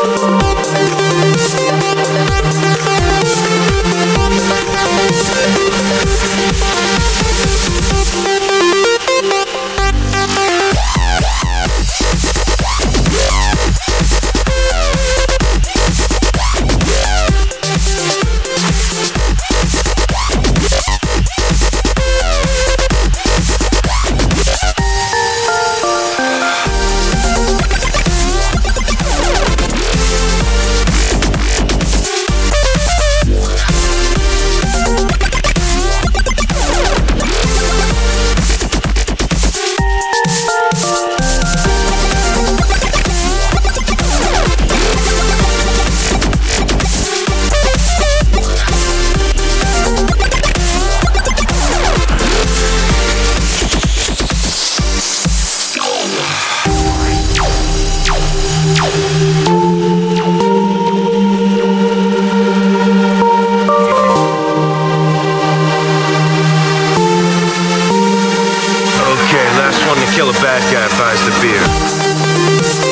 Okay, last kill a bad guy finds the beer.